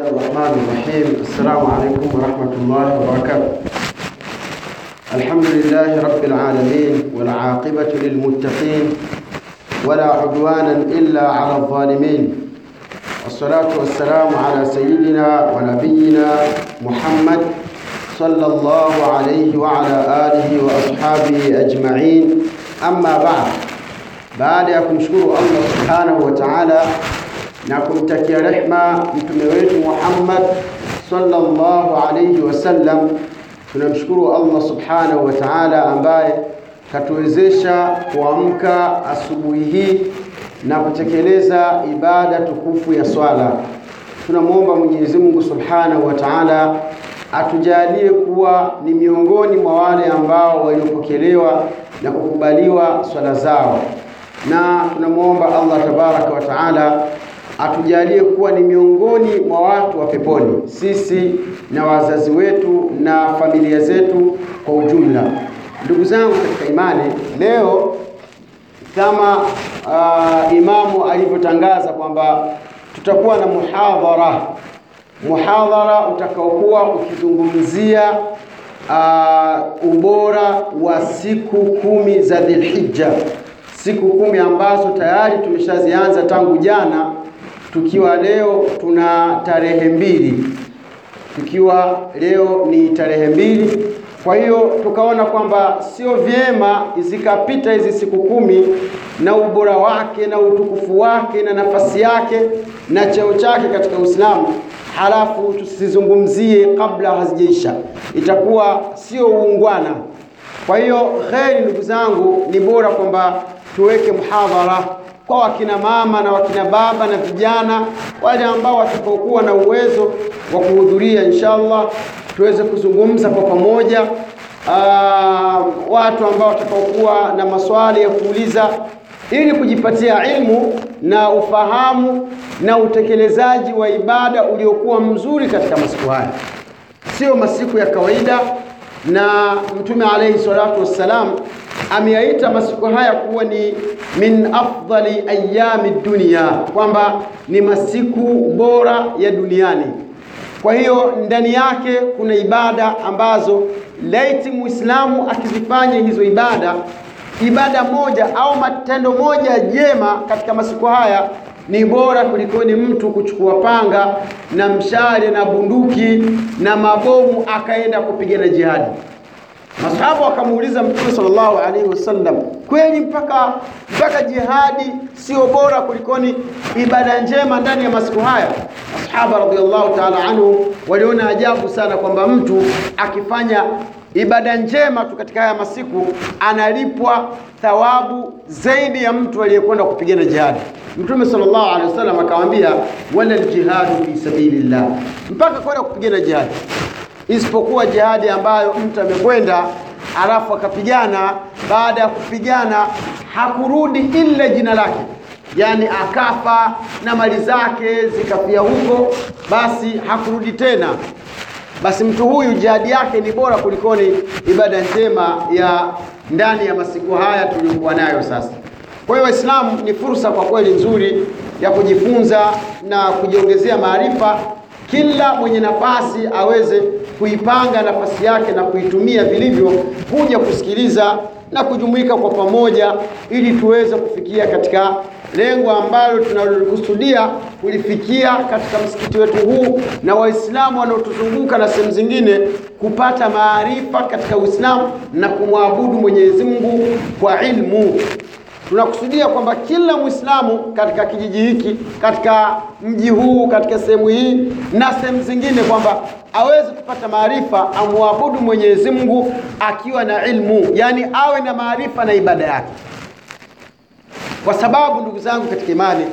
الله الرحمن الرحيم السلام عليكم ورحمة الله وبركاته الحمد لله رب العالمين والعاقبة للمتقين ولا عدوانا إلا على الظالمين والصلاة والسلام على سيدنا ونبينا محمد صلى الله عليه وعلى آله وأصحابه أجمعين أما بعد ya kumshukuru Allah subhanahu wa ta'ala na kumtakia rehma mtume wetu Muhammad sallallahu alayhi wasallam, tunamshukuru Allah subhanahu wa ta'ala ambaye katuwezesha kuamka asubuhi hii na kutekeleza ibada tukufu ya swala. Tunamwomba Mwenyezi Mungu subhanahu wa ta'ala atujalie kuwa ni miongoni mwa wale ambao waliopokelewa na kukubaliwa swala zao na tunamwomba Allah tabaraka wa taala atujalie kuwa ni miongoni mwa watu wa peponi, sisi na wazazi wetu na familia zetu kwa ujumla. Ndugu zangu katika imani, leo kama uh, imamu alivyotangaza kwamba tutakuwa na muhadhara, muhadhara utakaokuwa ukizungumzia uh, ubora wa siku kumi za Dhulhijja siku kumi ambazo tayari tumeshazianza tangu jana, tukiwa leo tuna tarehe mbili, tukiwa leo ni tarehe mbili. Kwa hiyo tukaona kwamba sio vyema zikapita hizi siku kumi na ubora wake na utukufu wake na nafasi yake na cheo chake katika Uislamu, halafu tusizungumzie kabla hazijaisha, itakuwa sio uungwana. Kwa hiyo kheri, ndugu zangu, ni bora kwamba tuweke muhadhara kwa wakina mama na wakina baba na vijana wale ambao watakaokuwa na uwezo wa kuhudhuria, inshallah tuweze kuzungumza kwa pamoja. Aa, watu ambao watakaokuwa na maswali ya kuuliza ili kujipatia ilmu na ufahamu na utekelezaji wa ibada uliokuwa mzuri katika masiku haya, sio masiku ya kawaida. Na Mtume alayhi salatu wassalam ameyaita masiku haya kuwa ni min afdali ayami dunia, kwamba ni masiku bora ya duniani. Kwa hiyo ndani yake kuna ibada ambazo laiti muislamu akizifanya hizo ibada, ibada moja au matendo moja jema katika masiku haya ni bora kulikoni mtu kuchukua panga na mshale na bunduki na mabomu akaenda kupigana jihadi. Masahaba wakamuuliza Mtume sallallahu alaihi wasallam, kweli mpaka mpaka jihadi sio bora kulikoni ibada njema ndani ya masiku haya? Masahaba radhiallahu ta'ala anhu waliona ajabu sana kwamba mtu akifanya ibada njema tu katika haya masiku analipwa thawabu zaidi ya mtu aliyekwenda kupigana jihadi. Mtume sallallahu alaihi wasallam akamwambia, wala ljihadu fi sabilillah, mpaka kwenda kupigana jihadi isipokuwa jihadi ambayo mtu amekwenda alafu akapigana. Baada ya kupigana hakurudi ila jina lake, yaani akafa na mali zake zikafia huko, basi hakurudi tena. Basi mtu huyu jihadi yake ni bora kulikoni ibada njema ya ndani ya masiku haya tuliyokuwa nayo sasa. Kwa hiyo Waislamu, ni fursa kwa kweli nzuri ya kujifunza na kujiongezea maarifa kila mwenye nafasi aweze kuipanga nafasi yake na kuitumia vilivyo, kuja kusikiliza na kujumuika kwa pamoja, ili tuweze kufikia katika lengo ambalo tunalokusudia kulifikia katika msikiti wetu huu na Waislamu wanaotuzunguka na sehemu zingine, kupata maarifa katika Uislamu na kumwabudu Mwenyezi Mungu kwa ilmu. Tunakusudia kwamba kila Mwislamu katika kijiji hiki, katika mji huu, katika sehemu hii na sehemu zingine, kwamba aweze kupata maarifa, amwabudu Mwenyezi Mungu akiwa na ilmu, yaani awe na maarifa na ibada yake, kwa sababu ndugu zangu katika imani,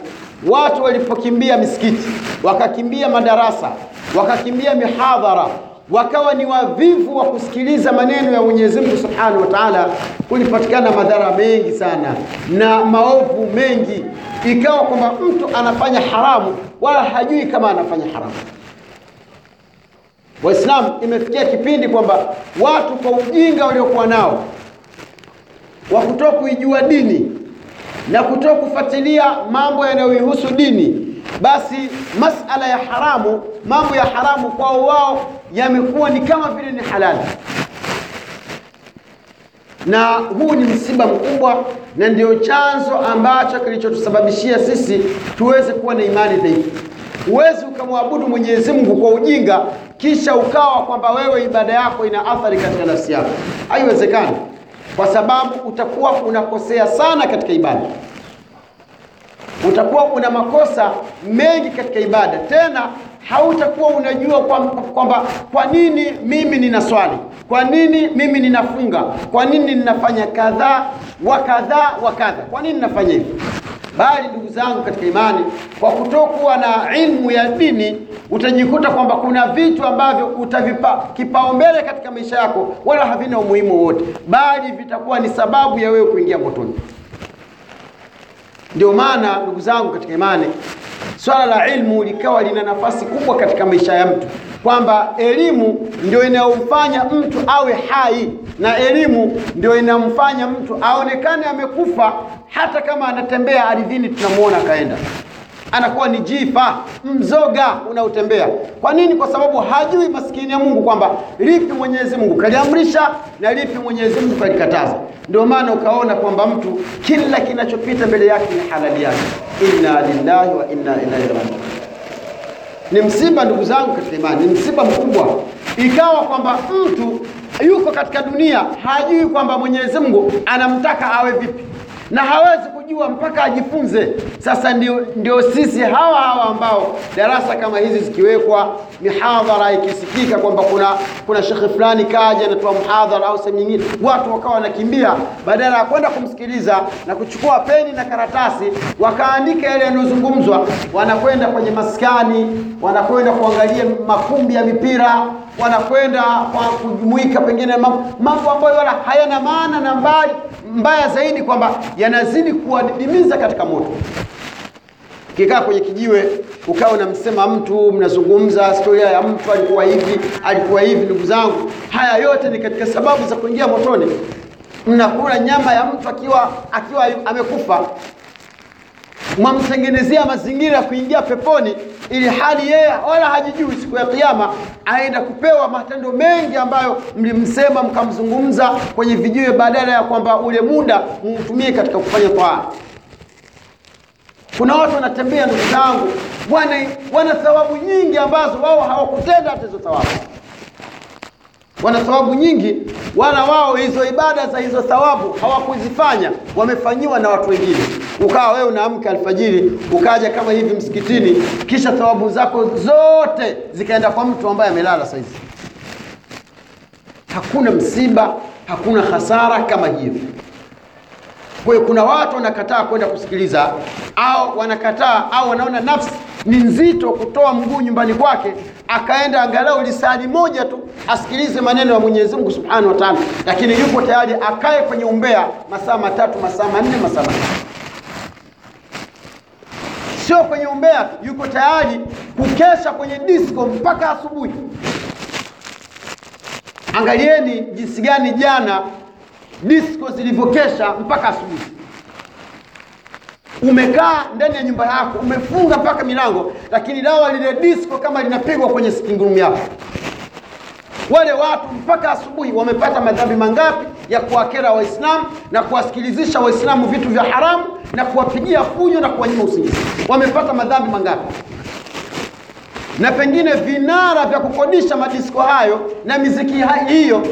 watu walipokimbia misikiti, wakakimbia madarasa, wakakimbia mihadhara wakawa ni wavivu wa kusikiliza maneno ya Mwenyezi Mungu Subhanahu wa Ta'ala, kulipatikana madhara mengi sana na maovu mengi, ikawa kwamba mtu anafanya haramu wala hajui kama anafanya haramu. Waislamu, imefikia kipindi kwamba watu kwa ujinga waliokuwa nao wa kutoka kuijua dini na kutoka kufuatilia mambo yanayoihusu dini basi masala ya haramu, mambo ya haramu kwao wao yamekuwa ni kama vile ni halali, na huu ni msiba mkubwa, na ndio chanzo ambacho kilichotusababishia sisi tuweze kuwa na imani dhaifu. Huwezi ukamwabudu Mwenyezi Mungu kwa ujinga kisha ukawa kwamba wewe ibada yako ina athari katika nafsi yako, haiwezekani, kwa sababu utakuwa unakosea sana katika ibada. Utakuwa una makosa mengi katika ibada, tena hautakuwa unajua kwamba kwa, nini mimi nina swali, kwa nini mimi ninafunga, kwa nini ninafanya kadhaa wa kadhaa wa kadha, kwa nini ninafanya hivi. Bali ndugu zangu katika imani, kwa kutokuwa na ilmu ya dini, utajikuta kwamba kuna vitu ambavyo utavipa kipaumbele katika maisha yako, wala havina umuhimu wowote, bali vitakuwa ni sababu ya wewe kuingia motoni. Ndio maana ndugu zangu katika imani, swala la ilmu likawa lina nafasi kubwa katika maisha ya mtu, kwamba elimu ndio inayomfanya mtu awe hai na elimu ndio inamfanya mtu aonekane amekufa, hata kama anatembea ardhini tunamuona kaenda anakuwa ni jifa mzoga unaotembea. Kwa nini? Kwa sababu hajui maskini ya Mungu kwamba lipi Mwenyezi Mungu kaliamrisha na lipi Mwenyezi Mungu kalikataza. Ndio maana ukaona kwamba mtu kila kinachopita mbele yake ni halali yake. Inna lillahi wa inna ilaihi rajiun. Ni msiba ndugu zangu katika imani, ni msiba mkubwa. Ikawa kwamba mtu yuko katika dunia hajui kwamba Mwenyezi Mungu anamtaka awe vipi na hawezi kujua mpaka ajifunze. Sasa ndio, ndio sisi hawa hawa ambao darasa kama hizi zikiwekwa, mihadhara ikisikika kwamba kuna kuna shekhe fulani kaja anatoa mhadhara au sehemu nyingine, watu wakawa wanakimbia, badala ya kwenda kumsikiliza na kuchukua peni na karatasi wakaandika yale yanayozungumzwa, wanakwenda kwenye maskani, wanakwenda kuangalia makumbi ya mipira, wanakwenda kwa kujumuika pengine mambo ambayo wala hayana maana na mbali mbaya zaidi kwamba yanazidi kuwadidimiza katika moto. Ukikaa kwenye kijiwe ukawa unamsema mtu, mnazungumza historia ya mtu, alikuwa hivi, alikuwa hivi. Ndugu zangu, haya yote ni katika sababu za kuingia motoni. Mnakula nyama ya mtu akiwa akiwa amekufa, mwamtengenezea mazingira ya kuingia peponi, ili hali yeye wala hajijui siku ya Kiyama aenda kupewa matendo mengi ambayo mlimsema mkamzungumza kwenye vijiwe, badala ya kwamba ule muda muutumie katika kufanya toaa. Kuna watu wanatembea, ndugu zangu, wana, wana thawabu nyingi ambazo wao hawakutenda hata hizo thawabu wana thawabu nyingi, wala wao hizo ibada za hizo thawabu hawakuzifanya, wamefanyiwa na watu wengine. Ukawa wewe unaamka alfajiri ukaja kama hivi msikitini, kisha thawabu zako zote zikaenda kwa mtu ambaye amelala saizi. Hakuna msiba, hakuna hasara kama hiyo. Kwa hiyo kuna watu wanakataa kwenda kusikiliza, au wanakataa au wanaona nafsi ni nzito kutoa mguu nyumbani kwake akaenda angalau lisali moja tu asikilize maneno ya Mwenyezi Mungu Subhanahu wa Ta'ala, lakini yupo tayari akae kwenye umbea masaa matatu, masaa manne, masaa matatu. Sio kwenye umbea, yuko tayari kukesha kwenye disco mpaka asubuhi. Angalieni jinsi gani jana disco zilivyokesha mpaka asubuhi. Umekaa ndani ya nyumba yako umefunga mpaka milango, lakini dawa lile disco kama linapigwa kwenye sitting room yako. Wale watu mpaka asubuhi wamepata madhambi mangapi ya kuwakera Waislamu na kuwasikilizisha Waislamu vitu vya haramu na kuwapigia fujo na kuwanyima usingizi? Wamepata madhambi mangapi? Na pengine vinara vya kukodisha madisko hayo na miziki hiyo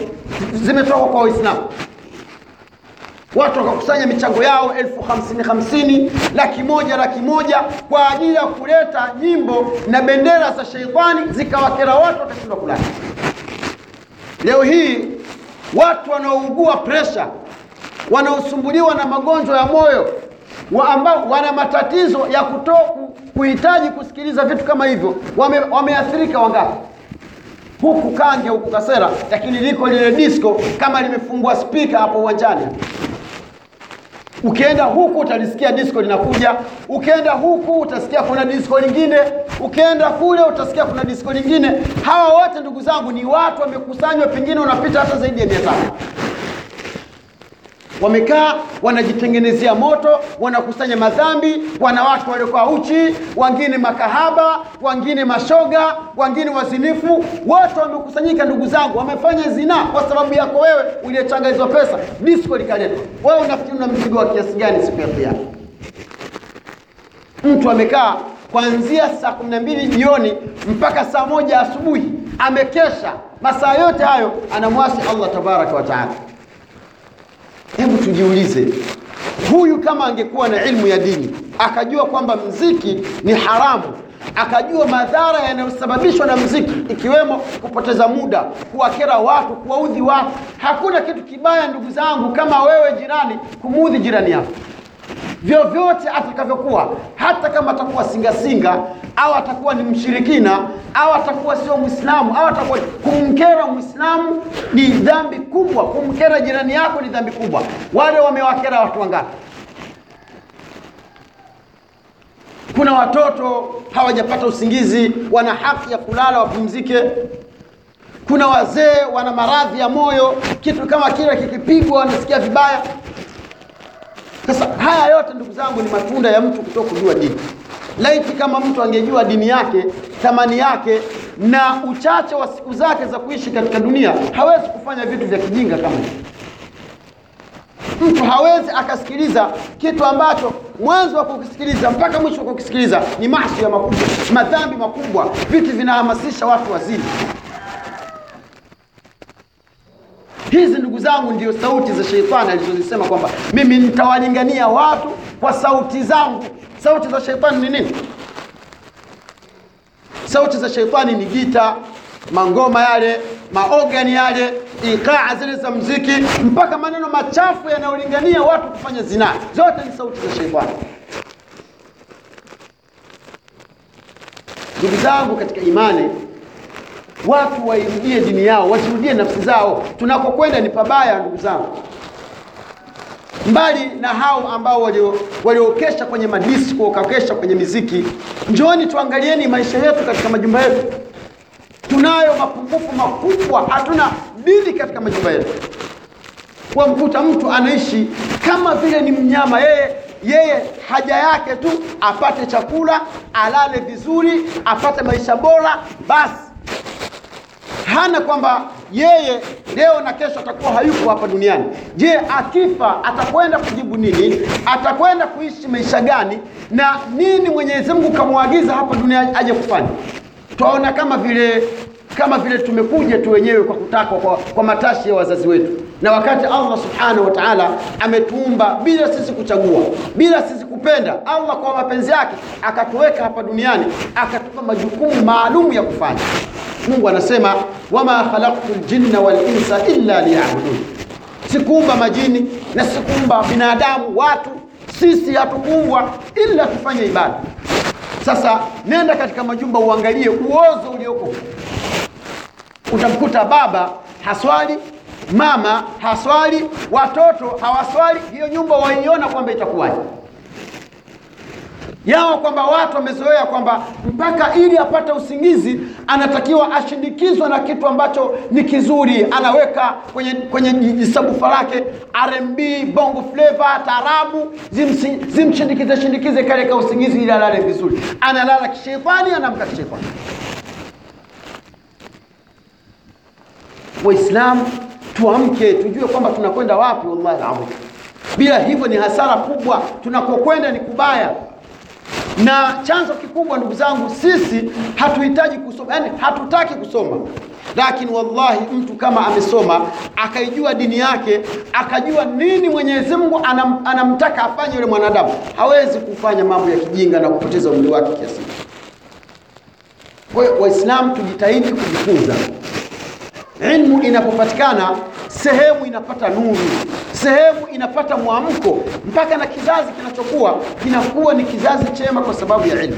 zimetoka kwa Waislamu watu wakakusanya michango yao elfu hamsini hamsini, laki moja laki moja kwa ajili ya kuleta nyimbo na bendera za sheitani zikawakera watu wakashindwa kulala. Leo hii watu wanaougua presha, wanaosumbuliwa na magonjwa ya moyo wa ambao wana matatizo ya kuto kuhitaji kusikiliza vitu kama hivyo, wame, wameathirika wangapi? Huku Kange, huku Kasera, lakini liko lile disco kama limefungua spika hapo uwanjani Ukienda huku utalisikia disco linakuja, ukienda huku utasikia kuna disco lingine, ukienda kule utasikia kuna disco lingine. Hawa wote ndugu zangu ni watu wamekusanywa, pengine unapita hata zaidi ya mia tano. Wamekaa wanajitengenezea moto wanakusanya madhambi wanawake waliokuwa uchi wengine makahaba wengine mashoga wengine wazinifu. Wote wamekusanyika ndugu zangu wamefanya zinaa kwa sababu yako wewe uliyechanga hizo pesa Disko likaletwa wewe unafikiri una mzigo wa kiasi gani siku ya kiyama mtu amekaa kuanzia saa kumi na mbili jioni mpaka saa moja asubuhi amekesha. Masaa yote hayo anamwasi allah tabaraka wataala hebu tujiulize huyu kama angekuwa na ilmu ya dini akajua kwamba mziki ni haramu akajua madhara yanayosababishwa na mziki ikiwemo kupoteza muda kuwakera watu kuwaudhi watu hakuna kitu kibaya ndugu zangu kama wewe jirani kumuudhi jirani yako vyovyote atakavyokuwa hata kama atakuwa singasinga au atakuwa ni mshirikina au atakuwa sio mwislamu au atakuwa kumkera mwislamu ni dhambi kubwa. Kumkera jirani yako ni dhambi kubwa. Wale wamewakera watu wangapi? Kuna watoto hawajapata usingizi wana haki ya kulala wapumzike. Kuna wazee wana maradhi ya moyo kitu kama kile kikipigwa wanasikia vibaya sasa haya yote ndugu zangu ni matunda ya mtu kutoka kujua dini. Laiti kama mtu angejua dini yake thamani yake na uchache wa siku zake za kuishi katika dunia hawezi kufanya vitu vya kijinga kama hivi. Mtu hawezi akasikiliza kitu ambacho mwanzo wa kukisikiliza mpaka mwisho wa kukisikiliza ni maasi ya makubwa madhambi makubwa vitu vinahamasisha watu wazima hizi ndugu zangu ndio sauti za sheitani alizozisema kwamba mimi nitawalingania watu kwa sauti zangu. Sauti za sheitani ni nini? Sauti za sheitani ni gita mangoma yale maogani yale ikaa zile za mziki mpaka maneno machafu yanayolingania watu kufanya zinaa zote ni sauti za sheitani. Ndugu zangu katika imani watu wairudie dini yao wasirudie nafsi zao. Tunakokwenda ni pabaya ndugu zangu. Mbali na hao ambao waliokesha walio kwenye madisko wakakesha kwenye miziki njooni tuangalieni maisha yetu katika majumba yetu. Tunayo mapungufu makubwa hatuna dini katika majumba yetu. Wamkuta mtu anaishi kama vile ni mnyama yeye yeye haja yake tu apate chakula alale vizuri apate maisha bora basi hana kwamba yeye leo na kesho atakuwa hayupo hapa duniani. Je akifa atakwenda kujibu nini? Atakwenda kuishi maisha gani? Na nini mwenyezi mungu kamwagiza hapa duniani aje kufanya? Twaona kama vile kama vile tumekuja tu wenyewe kwa kutakwa kwa, kwa matashi ya wazazi wetu na wakati allah subhanahu wa taala ametuumba bila sisi kuchagua bila sisi kupenda allah kwa mapenzi yake akatuweka hapa duniani akatupa majukumu maalum ya kufanya. Mungu anasema wama khalaqtu ljinna walinsa illa liyabudun. Sikuumba majini na sikuumba binadamu watu. Sisi hatukuumbwa ila tufanye ibada. Sasa nenda katika majumba uangalie uozo ulioko. Utamkuta baba haswali mama haswali watoto hawaswali hiyo nyumba waiona kwamba itakuwaje? Yao kwamba watu wamezoea kwamba mpaka ili apate usingizi anatakiwa ashindikizwe na kitu ambacho ni kizuri. Anaweka kwenye kwenye jisabufa lake rmb bongo fleva tarabu zimshindikize shindikize kale usingizi ili alale vizuri. Analala kishetani, anamka kishetani. waislamu tuamke tujue kwamba tunakwenda wapi wallahi alazim. Bila hivyo ni hasara kubwa tunakokwenda ni kubaya. Na chanzo kikubwa ndugu zangu sisi hatuhitaji kusoma yani hatutaki kusoma. Lakini wallahi mtu kama amesoma akaijua dini yake akajua nini mwenyezi mungu anam, anamtaka afanye yule mwanadamu hawezi kufanya mambo ya kijinga na kupoteza umri wake kiasi. Kwa hiyo waislamu tujitahidi kujifunza ilmu inapopatikana sehemu inapata nuru. Sehemu inapata mwamko. Mpaka na kizazi kinachokuwa kinakuwa ni kizazi chema kwa sababu ya ilmu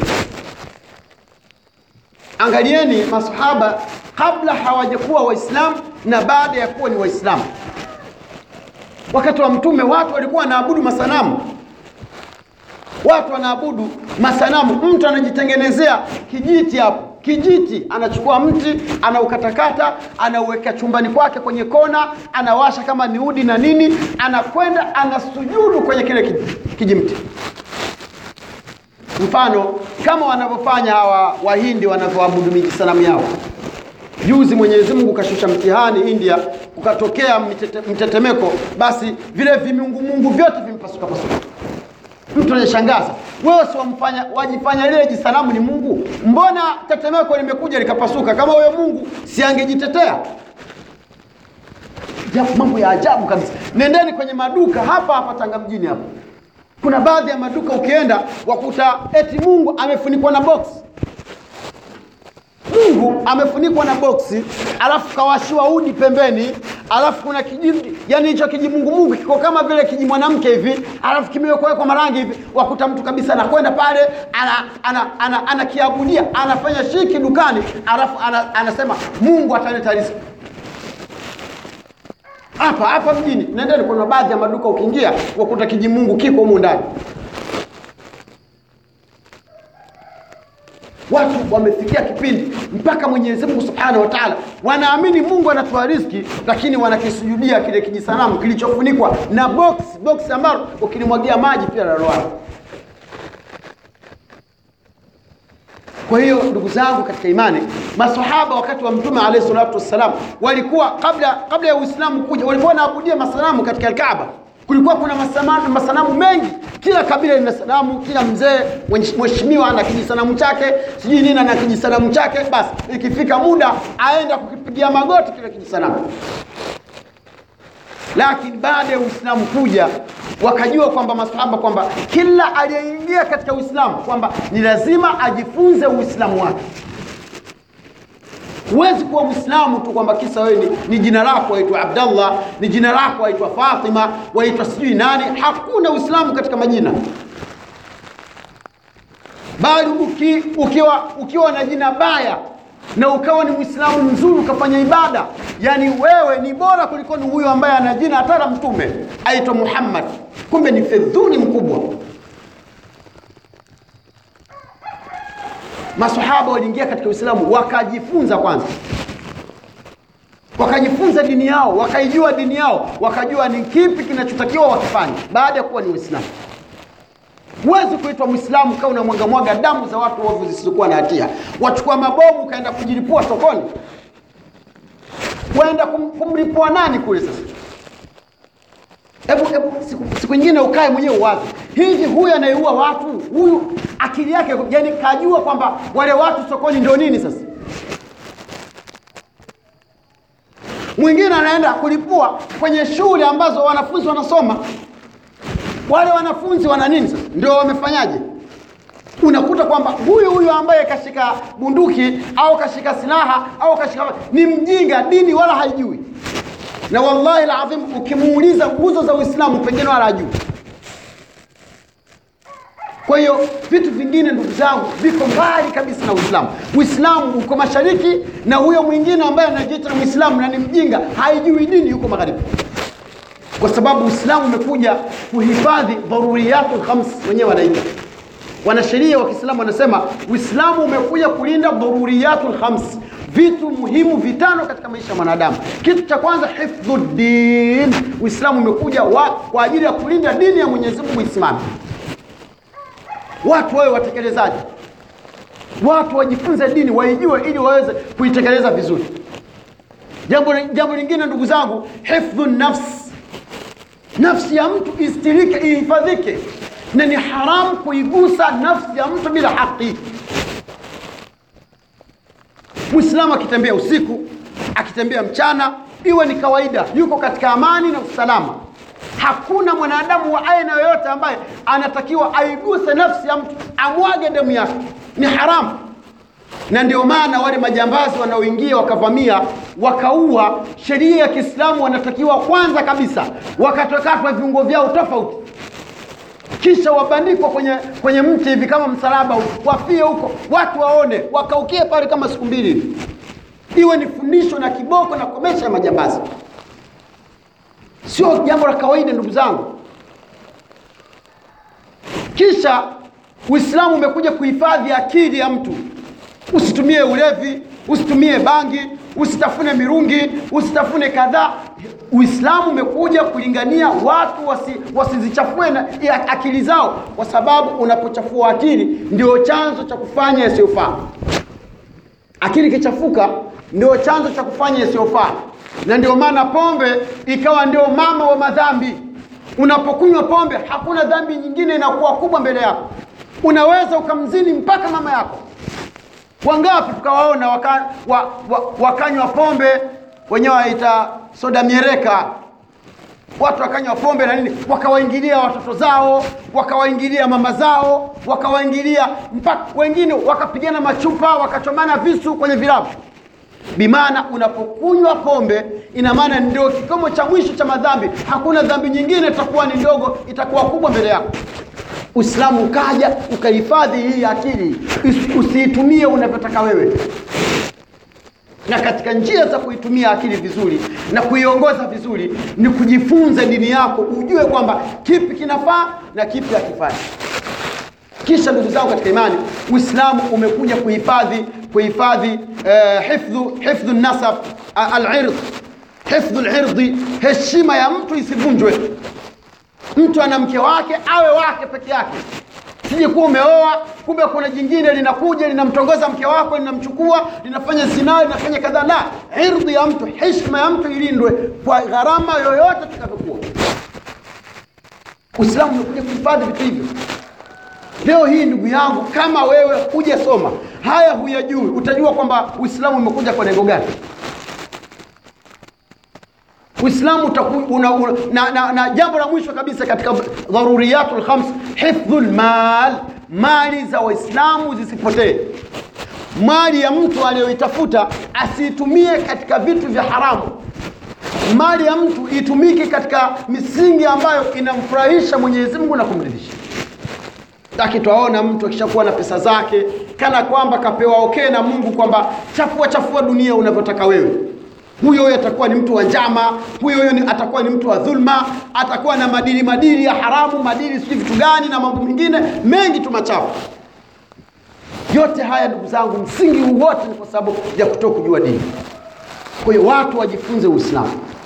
angalieni masahaba kabla hawajakuwa waislamu na baada ya kuwa ni waislamu wakati wa mtume watu walikuwa wanaabudu masanamu. Watu wanaabudu masanamu. Mtu anajitengenezea kijiti hapo kijiti anachukua mti anaukatakata anauweka chumbani kwake kwenye kona anawasha kama ni udi na nini anakwenda anasujudu kwenye kile kijimti. Mfano kama wanavyofanya hawa wahindi wanavyoabudu miji sanamu yao. Juzi mwenyezi mungu kashusha mtihani india kukatokea mtete, mtetemeko basi vile vimungumungu vyote vimepasuka pasuka mtu anashangaza wewe si wamfanya wajifanya lile jisanamu ni mungu? Mbona tetemeko limekuja likapasuka? Kama huyo mungu si angejitetea? Mambo ya ajabu kabisa. Nendeni kwenye maduka hapa hapa tanga mjini hapa. Kuna baadhi ya maduka ukienda wakuta eti mungu amefunikwa na box mungu amefunikwa na boksi alafu kawashiwa udi pembeni alafu kuna kijiji yani hicho kijimungumungu kiko kama vile kijimwanamke hivi alafu kimewekwa marangi hivi wakuta mtu kabisa anakwenda pale anakiabudia ana, ana, ana, anafanya shiki dukani alafu ana, anasema mungu ataleta riziki. Hapa hapa mjini nendeni kuna baadhi ya maduka ukiingia wakuta kijimungu kiko humu ndani watu wamefikia kipindi mpaka mwenyezi mungu subhanahu wa taala wanaamini mungu anatoa riski lakini wanakisujudia kile kijisanamu kilichofunikwa na box box ambalo ukilimwagia maji pia laloana kwa hiyo ndugu zangu katika imani masahaba wakati wa mtume alayhi salatu wassalam walikuwa kabla kabla ya uislamu kuja walikuwa wanaabudia masanamu katika alkaaba kulikuwa kuna masanamu, masanamu mengi. Kila kabila lina sanamu kila mzee mheshimiwa ana kijisanamu chake sijui nini ana kijisanamu chake. Basi ikifika muda aenda kukipigia magoti kile kijisanamu. Lakini baada ya uislamu kuja wakajua kwamba masahaba kwamba kila aliyeingia katika uislamu kwamba ni lazima ajifunze uislamu wake huwezi kuwa mwislamu tu kwamba kisa wewe ni, jina lako waitwa abdallah ni jina lako waitwa fatima waitwa sijui nani. Hakuna uislamu katika majina. Bali uki, ukiwa, ukiwa na jina baya na ukawa ni mwislamu mzuri ukafanya ibada yani wewe ni bora kuliko ni huyo ambaye ana jina hata la mtume aitwa muhammad. Kumbe ni fedhuni mkubwa masahaba waliingia katika uislamu wakajifunza kwanza. Wakajifunza dini yao wakaijua dini yao wakajua ni kipi kinachotakiwa wakifanya baada ya kuwa ni uislamu huwezi kuitwa mwislamu kaa unamwagamwaga damu za watu ovu zisizokuwa na hatia. Wachukua mabomu ukaenda kujilipua sokoni. Waenda kum, kumlipua nani kule sasa hebu hebu siku, siku nyingine ukae mwenyewe uwazi hivi huyu anayeua watu huyu akili yake yani kajua kwamba wale watu sokoni ndio nini sasa? Mwingine anaenda kulipua kwenye shule ambazo wanafunzi wanasoma. Wale wanafunzi wana nini sasa? Ndio wamefanyaje? Unakuta kwamba huyu huyu ambaye kashika bunduki au kashika silaha au kashika ni mjinga dini wala haijui na wallahi ladhim ukimuuliza nguzo za uislamu pengine wala juu. kwa hiyo vitu vingine ndugu zangu viko mbali kabisa na uislamu. Uislamu uko mashariki na huyo mwingine ambaye anajiita na mwislamu na ni mjinga haijui dini yuko magharibi. Kwa sababu uislamu umekuja kuhifadhi dharuriyatul khams, wenyewe wanaita wanasheria wa kiislamu wanasema uislamu umekuja kulinda dharuriyatul lkhams vitu muhimu vitano katika maisha ya mwanadamu. Kitu cha kwanza hifdhu din uislamu umekuja wa, kwa ajili ya kulinda dini ya mwenyezi mungu isimame. Watu wawe watekelezaji. Watu wajifunze dini waijue ili waweze kuitekeleza vizuri. Jambo jambo lingine ndugu zangu hifdhu nafsi, nafsi ya mtu istirike ihifadhike. Na ni haramu kuigusa nafsi ya mtu bila haki mwislamu akitembea usiku akitembea mchana iwe ni kawaida yuko katika amani na usalama. Hakuna mwanadamu wa aina yoyote ambaye anatakiwa aiguse nafsi ya mtu amwage damu yake. Ni haramu. Na ndio maana wale majambazi wanaoingia wakavamia wakaua sheria ya kiislamu wanatakiwa kwanza kabisa wakatwekatwa viungo vyao tofauti kisha wabandikwa kwenye kwenye mti hivi kama msalaba wafie huko watu waone wakaukie pale kama siku mbili hivi. Iwe ni fundisho na kiboko na komesha ya majambazi. Sio jambo la kawaida ndugu zangu. Kisha uislamu umekuja kuhifadhi akili ya mtu. Usitumie ulevi, usitumie bangi, usitafune mirungi, usitafune kadhaa. Uislamu umekuja kulingania watu wasi, wasizichafue na akili zao, kwa sababu unapochafua akili ndio chanzo cha kufanya yasiyofaa. Akili ikichafuka ndio chanzo cha kufanya yasiyofaa, na ndio maana pombe ikawa ndio mama wa madhambi. Unapokunywa pombe, hakuna dhambi nyingine inakuwa kubwa mbele yako. Unaweza ukamzini mpaka mama yako. Wangapi tukawaona waka, wa, wa, wakanywa pombe wenyewe waita soda miereka, watu wakanywa pombe na nini, wakawaingilia watoto zao, wakawaingilia mama zao, wakawaingilia mpaka wengine wakapigana machupa, wakachomana visu kwenye vilabu. Bimaana unapokunywa pombe, ina maana ndio kikomo cha mwisho cha madhambi. Hakuna dhambi nyingine itakuwa ni ndogo, itakuwa kubwa mbele yako. Uislamu ukaja ukahifadhi hii akili, usiitumie unavyotaka wewe. Na katika njia za kuitumia akili vizuri na kuiongoza vizuri ni kujifunza dini yako, ujue kwamba kipi kinafaa na kipi hakifai. Kisha ndugu zangu katika imani, Uislamu umekuja kuhifadhi kuhifadhi eh, hifdhu hifdhu nasab al-ird, hifdhu al-irdi, heshima ya mtu isivunjwe. Mtu ana mke wake awe wake peke yake, sije kuwa umeoa kumbe kuna jingine linakuja linamtongoza mke wako linamchukua linafanya zinaa linafanya kadhaa. La, irdhi ya mtu, heshima ya mtu ilindwe kwa gharama yoyote tutakavyokuwa. Uislamu umekuja kuhifadhi vitu hivyo. Leo hii ndugu yangu, kama wewe hujasoma haya huyajui, utajua kwamba Uislamu umekuja kwa lengo gani? Uislamu una, na, na, na jambo la mwisho kabisa katika dharuriyatul khams, hifdhul mal, mali za Waislamu zisipotee. Mali ya mtu aliyoitafuta asiitumie katika vitu vya haramu. Mali ya mtu itumike katika misingi ambayo inamfurahisha Mwenyezi Mungu na kumridhisha. Lakini twaona mtu akishakuwa na pesa zake kana kwamba kapewa okay na Mungu kwamba chafua chafua dunia unavyotaka wewe huyo huyo atakuwa ni mtu wa njama, huyo huyo atakuwa ni mtu wa dhulma, atakuwa na madili madili ya haramu, madili sijui vitu gani na mambo mengine mengi tu machafu. Yote haya ndugu zangu, msingi wote ni kwa sababu ya kutokujua dini. Kwa hiyo watu wajifunze Uislamu.